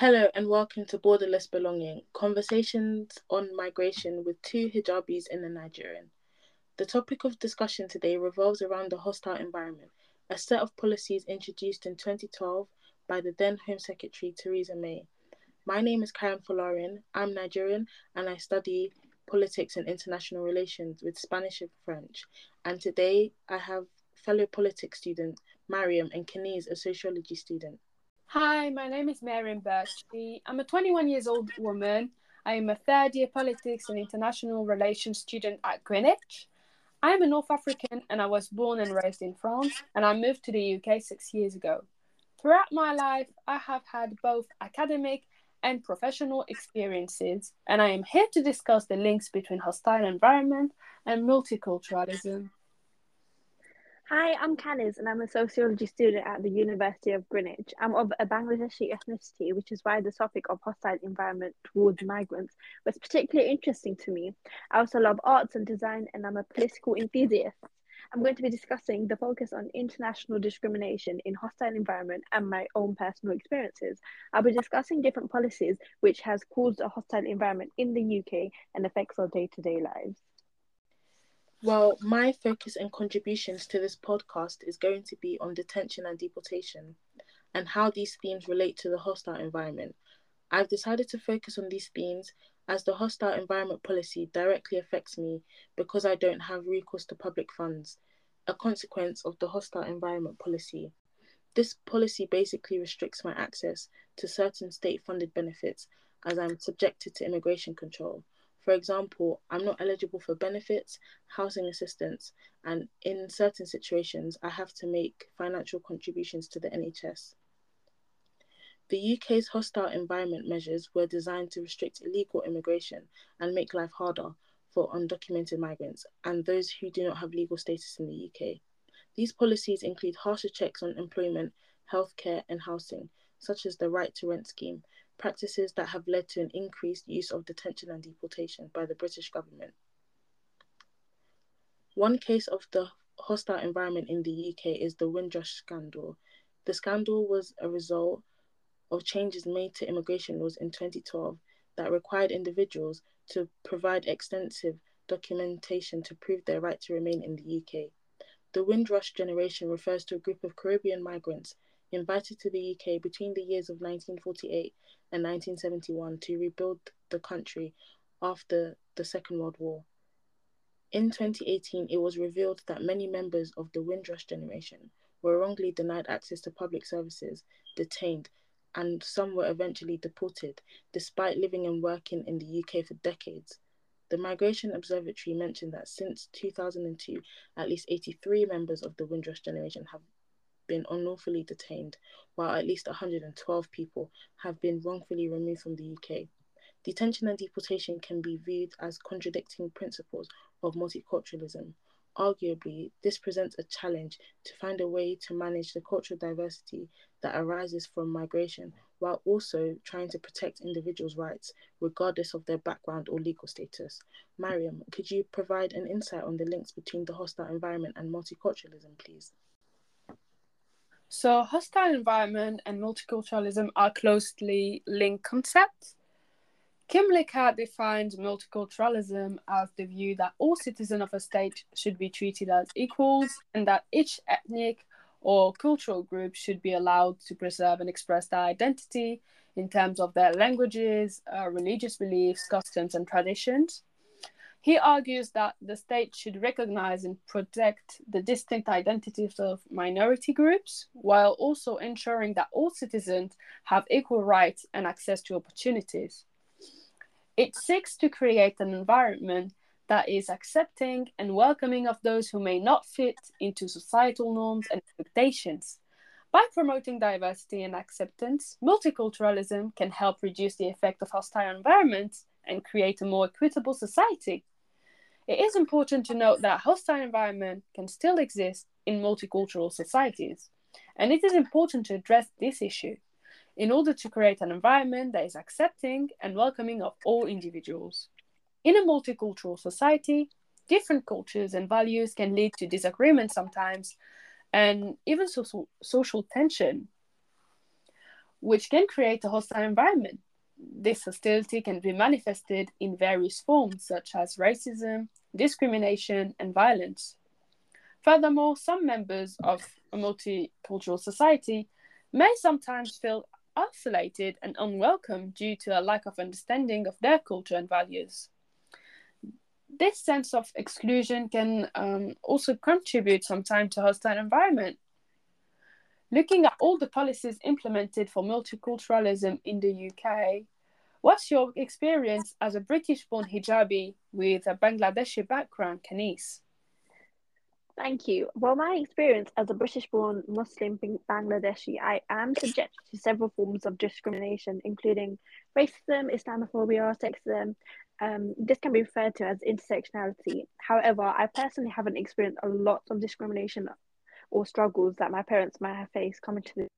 Hello and welcome to Borderless Belonging Conversations on Migration with two hijabis and a Nigerian. The topic of discussion today revolves around the hostile environment, a set of policies introduced in 2012 by the then Home Secretary Theresa May. My name is Karen Folarin. I'm Nigerian and I study politics and international relations with Spanish and French. And today I have fellow politics student Mariam and Kenise, a sociology student. Hi, my name is Mariam Birchby. I'm a 21 years old woman. I am a third year politics and international relations student at Greenwich. I am a North African and I was born and raised in France, and I moved to the UK six years ago. Throughout my life, I have had both academic and professional experiences, and I am here to discuss the links between hostile environment and multiculturalism. Hi, I'm Kenise and I'm a sociology student at the University of Greenwich. I'm of a Bangladeshi ethnicity, which is why the topic of hostile environment towards migrants was particularly interesting to me. I also love arts and design and I'm a political enthusiast. I'm going to be discussing the focus on international discrimination in hostile environment and my own personal experiences. I'll be discussing different policies which has caused a hostile environment in the UK and affects our day-to-day lives. Well, my focus and contributions to this podcast is going to be on detention and deportation and how these themes relate to the hostile environment. I've decided to focus on these themes as the hostile environment policy directly affects me because I don't have recourse to public funds, a consequence of the hostile environment policy. This policy basically restricts my access to certain state funded benefits as I'm subjected to immigration control. For example, I'm not eligible for benefits, housing assistance, and in certain situations, I have to make financial contributions to the NHS. The UK's hostile environment measures were designed to restrict illegal immigration and make life harder for undocumented migrants and those who do not have legal status in the UK. These policies include harsher checks on employment, healthcare, and housing, such as the Right to Rent scheme, practices that have led to an increased use of detention and deportation by the British government. One case of the hostile environment in the UK is the Windrush scandal. The scandal was a result of changes made to immigration laws in 2012 that required individuals to provide extensive documentation to prove their right to remain in the UK. The Windrush generation refers to a group of Caribbean migrants invited to the UK between the years of 1948 and 1971 to rebuild the country after the Second World War. In 2018, it was revealed that many members of the Windrush generation were wrongly denied access to public services, detained, and some were eventually deported, despite living and working in the UK for decades. The Migration Observatory mentioned that since 2002, at least 83 members of the Windrush generation have been unlawfully detained, while at least 112 people have been wrongfully removed from the UK. Detention and deportation can be viewed as contradicting principles of multiculturalism. Arguably, this presents a challenge to find a way to manage the cultural diversity that arises from migration while also trying to protect individuals' rights, regardless of their background or legal status. Mariam, could you provide an insight on the links between the hostile environment and multiculturalism, please? So, hostile environment and multiculturalism are closely linked concepts. Kymlicka defines multiculturalism as the view that all citizens of a state should be treated as equals and that each ethnic or cultural group should be allowed to preserve and express their identity in terms of their languages, uh, religious beliefs, customs, and traditions. He argues that the state should recognize and protect the distinct identities of minority groups while also ensuring that all citizens have equal rights and access to opportunities. It seeks to create an environment that is accepting and welcoming of those who may not fit into societal norms and expectations. By promoting diversity and acceptance, multiculturalism can help reduce the effect of hostile environments and create a more equitable society. It is important to note that hostile environment can still exist in multicultural societies, and it is important to address this issue in order to create an environment that is accepting and welcoming of all individuals. In a multicultural society, different cultures and values can lead to disagreement sometimes and even social, social tension. which can create a hostile environment. This hostility can be manifested in various forms, such as racism, discrimination, and violence. Furthermore, some members of a multicultural society may sometimes feel isolated and unwelcome due to a lack of understanding of their culture and values. This sense of exclusion can um, also contribute sometimes to hostile environment. Looking at all the policies implemented for multiculturalism in the UK, what's your experience as a British-born hijabi with a Bangladeshi background, Kanis? Thank you. Well, my experience as a British born Muslim Bangladeshi, I am subjected to several forms of discrimination, including racism, Islamophobia, sexism. Um, this can be referred to as intersectionality. However, I personally haven't experienced a lot of discrimination or struggles that my parents might have faced coming to the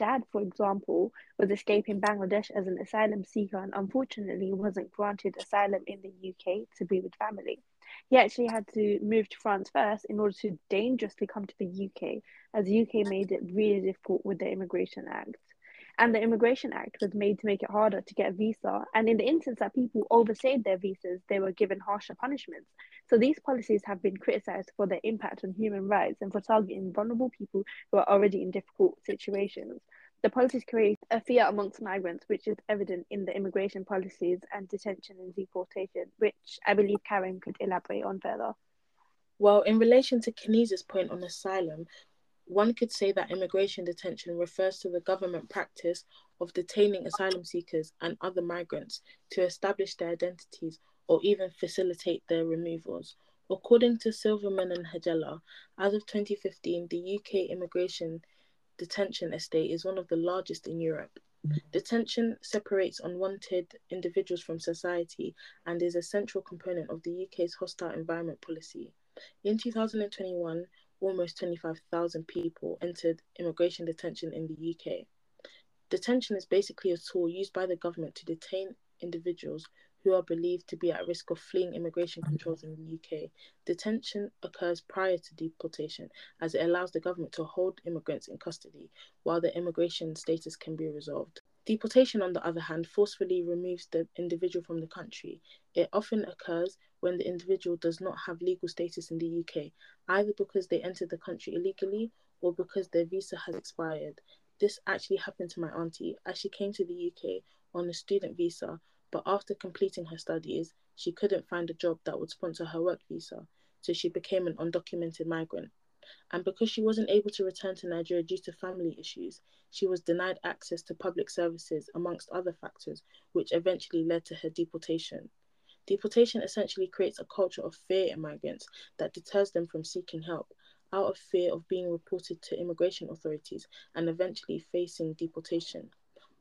dad, for example, was escaping Bangladesh as an asylum seeker and unfortunately wasn't granted asylum in the UK to be with family. He actually had to move to France first in order to dangerously come to the UK, as the UK made it really difficult with the Immigration Act. And the Immigration Act was made to make it harder to get a visa. And in the instance that people overstayed their visas, they were given harsher punishments. So these policies have been criticized for their impact on human rights and for targeting vulnerable people who are already in difficult situations. The policies create a fear amongst migrants, which is evident in the immigration policies and detention and deportation, which I believe Karen could elaborate on further. Well, in relation to Kinesa's point on asylum, one could say that immigration detention refers to the government practice of detaining asylum seekers and other migrants to establish their identities or even facilitate their removals. According to Silverman and Hajela, as of 2015, the UK immigration detention estate is one of the largest in Europe. Detention separates unwanted individuals from society and is a central component of the UK's hostile environment policy. In 2021, almost 25,000 people entered immigration detention in the UK. Detention is basically a tool used by the government to detain individuals who are believed to be at risk of fleeing immigration controls in the UK. Detention occurs prior to deportation as it allows the government to hold immigrants in custody while their immigration status can be resolved. Deportation, on the other hand, forcefully removes the individual from the country. It often occurs when the individual does not have legal status in the UK, either because they entered the country illegally or because their visa has expired. This actually happened to my auntie as she came to the UK on a student visa but after completing her studies, she couldn't find a job that would sponsor her work visa, so she became an undocumented migrant. And because she wasn't able to return to Nigeria due to family issues, she was denied access to public services, amongst other factors, which eventually led to her deportation. Deportation essentially creates a culture of fear in migrants that deters them from seeking help, out of fear of being reported to immigration authorities and eventually facing deportation.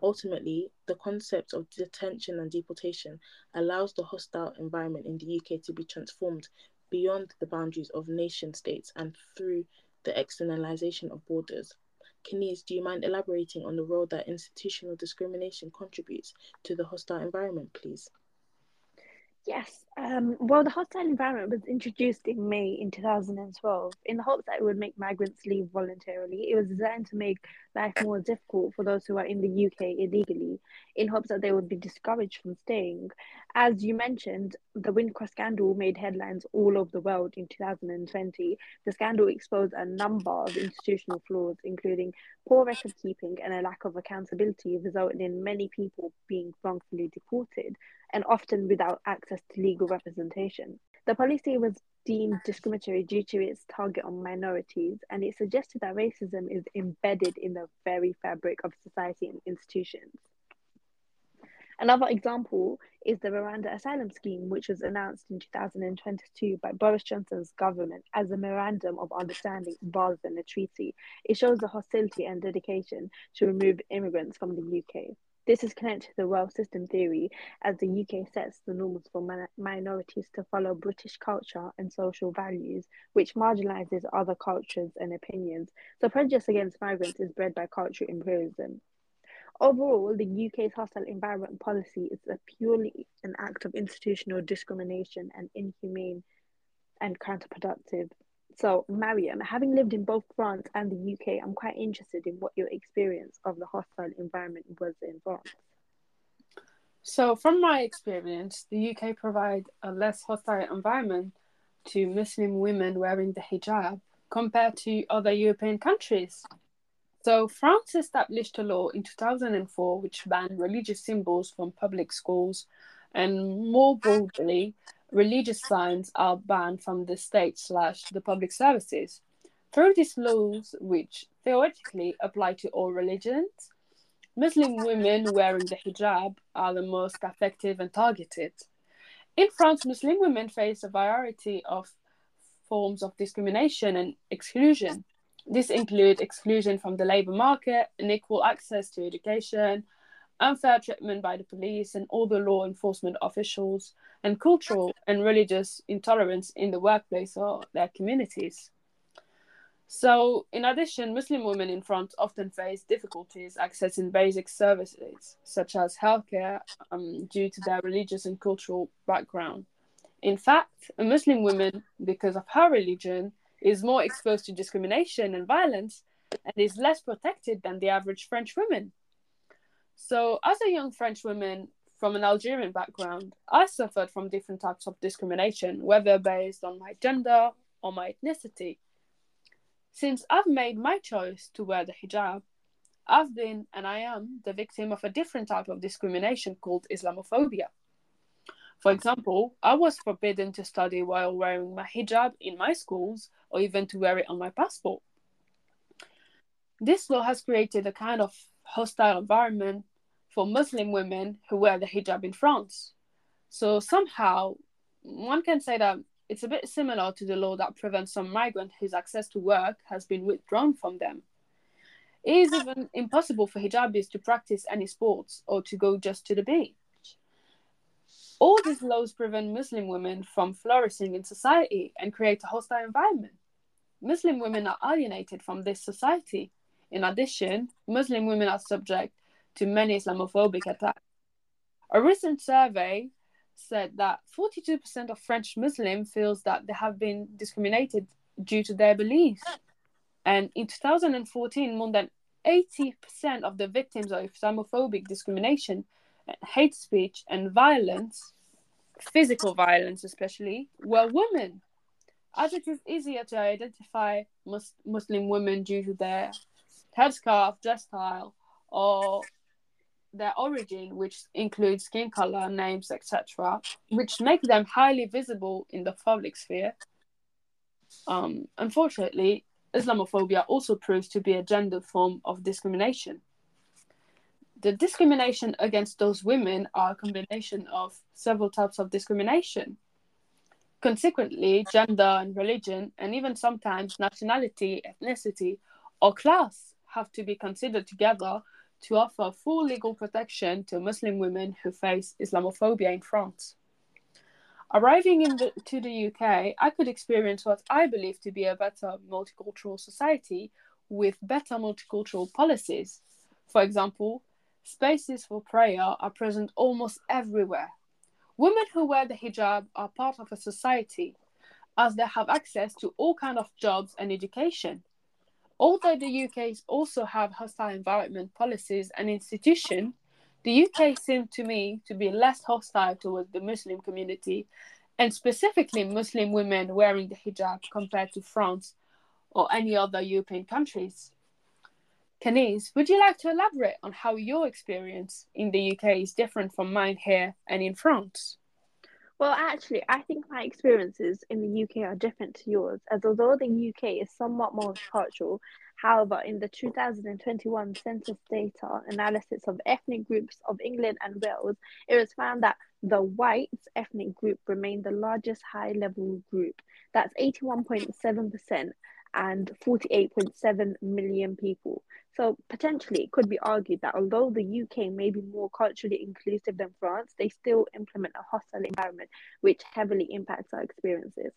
Ultimately, the concept of detention and deportation allows the hostile environment in the UK to be transformed beyond the boundaries of nation states and through the externalization of borders. Kenise, do you mind elaborating on the role that institutional discrimination contributes to the hostile environment, please? Yes. Um, well, the hostile environment was introduced in May in 2012 in the hopes that it would make migrants leave voluntarily. It was designed to make life more difficult for those who are in the UK illegally, in hopes that they would be discouraged from staying. As you mentioned, the Windrush scandal made headlines all over the world in 2020. The scandal exposed a number of institutional flaws, including poor record keeping and a lack of accountability, resulting in many people being wrongfully deported and often without access to legal representation. The policy was deemed discriminatory due to its target on minorities, and it suggested that racism is embedded in the very fabric of society and institutions. Another example is the Rwanda Asylum Scheme, which was announced in 2022 by Boris Johnson's government as a memorandum of understanding rather than a treaty. It shows the hostility and dedication to remove immigrants from the UK. This is connected to the world system theory, as the UK sets the norms for min- minorities to follow British culture and social values, which marginalises other cultures and opinions. So, prejudice against migrants is bred by cultural imperialism. Overall, the UK's hostile environment policy is a purely an act of institutional discrimination and inhumane and counterproductive So, Mariam, having lived in both France and the UK, I'm quite interested in what your experience of the hostile environment was in France. So, from my experience, the UK provide a less hostile environment to Muslim women wearing the hijab compared to other European countries. So, France established a law in 2004 which banned religious symbols from public schools, and more broadly, religious signs are banned from the state slash the public services. Through these laws, which theoretically apply to all religions, Muslim women wearing the hijab are the most affected and targeted. In France, Muslim women face a variety of forms of discrimination and exclusion. This include exclusion from the labor market, unequal access to education, unfair treatment by the police and other law enforcement officials, and cultural and religious intolerance in the workplace or their communities. So, in addition, Muslim women in France often face difficulties accessing basic services such as healthcare um, due to their religious and cultural background. In fact, a Muslim woman, because of her religion, is more exposed to discrimination and violence and is less protected than the average French woman. So, as a young French woman from an Algerian background, I suffered from different types of discrimination, whether based on my gender or my ethnicity. Since I've made my choice to wear the hijab, I've been and I am the victim of a different type of discrimination called Islamophobia. For example, I was forbidden to study while wearing my hijab in my schools or even to wear it on my passport. This law has created a kind of hostile environment for Muslim women who wear the hijab in France. So somehow, one can say that it's a bit similar to the law that prevents some migrant whose access to work has been withdrawn from them. It is even impossible for hijabis to practice any sports or to go just to the beach. All these laws prevent Muslim women from flourishing in society and create a hostile environment. Muslim women are alienated from this society. In addition, Muslim women are subject to many Islamophobic attacks. A recent survey said that 42% of French Muslims feels that they have been discriminated due to their beliefs. And in 2014, more than 80% of the victims of Islamophobic discrimination, hate speech, and violence, physical violence especially, were women. As it is easier to identify Muslim women due to their headscarf, dress style, or their origin, which includes skin color, names, etc., which make them highly visible in the public sphere. Um, unfortunately, Islamophobia also proves to be a gender form of discrimination. The discrimination against those women are a combination of several types of discrimination. Consequently, gender and religion, and even sometimes nationality, ethnicity, or class have to be considered together to offer full legal protection to Muslim women who face Islamophobia in France. Arriving in the, to the UK, I could experience what I believe to be a better multicultural society with better multicultural policies. For example, spaces for prayer are present almost everywhere. Women who wear the hijab are part of a society as they have access to all kinds of jobs and education. Although the UK also have hostile environment policies and institutions, the UK seemed to me to be less hostile towards the Muslim community and specifically Muslim women wearing the hijab compared to France or any other European countries. Kaniz, would you like to elaborate on how your experience in the UK is different from mine here and in France? Well, actually, I think my experiences in the UK are different to yours, as although the UK is somewhat more cultural, however, in the 2021 census data analysis of ethnic groups of England and Wales, it was found that the whites ethnic group remained the largest high level group. That's 81.7% and 48.7 million people. So potentially it could be argued that although the UK may be more culturally inclusive than France, they still implement a hostile environment which heavily impacts our experiences.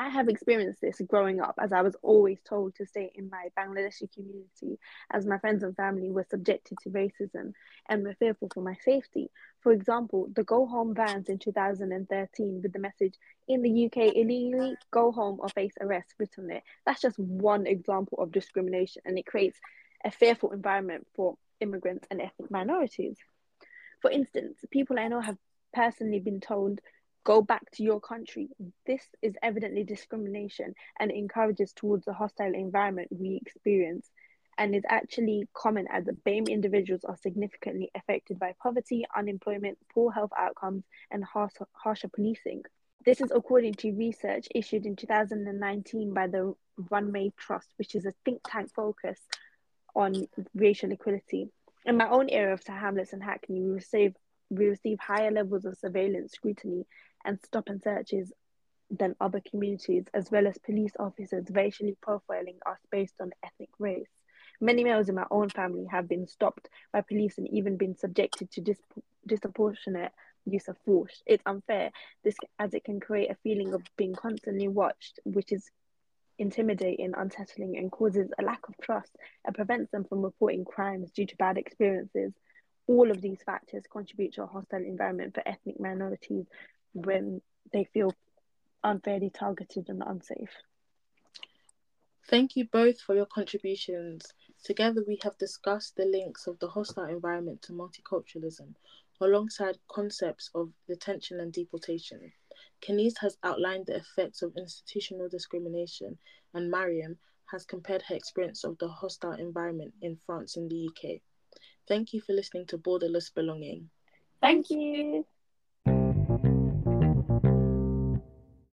I have experienced this growing up as I was always told to stay in my Bangladeshi community as my friends and family were subjected to racism and were fearful for my safety. For example, the go home vans in 2013 with the message in the UK illegally go home or face arrest written there. That's just one example of discrimination and it creates a fearful environment for immigrants and ethnic minorities. For instance, people I know have personally been told go back to your country. This is evidently discrimination and encourages towards the hostile environment we experience and is actually common as BAME individuals are significantly affected by poverty, unemployment, poor health outcomes, and harsher, harsher policing. This is according to research issued in 2019 by the Runnymede Trust, which is a think tank focused on racial equality. In my own area of Tower Hamlets and Hackney, we receive we receive higher levels of surveillance scrutiny and stop and searches than other communities, as well as police officers racially profiling us based on ethnic race. Many males in my own family have been stopped by police and even been subjected to dis- disproportionate use of force. It's unfair, this as it can create a feeling of being constantly watched, which is intimidating, unsettling, and causes a lack of trust and prevents them from reporting crimes due to bad experiences. All of these factors contribute to a hostile environment for ethnic minorities when they feel unfairly targeted and unsafe. Thank you both for your contributions. Together, we have discussed the links of the hostile environment to multiculturalism, alongside concepts of detention and deportation. Kenise has outlined the effects of institutional discrimination, and Mariam has compared her experience of the hostile environment in France and the UK. Thank you for listening to Borderless Belonging. Thank you.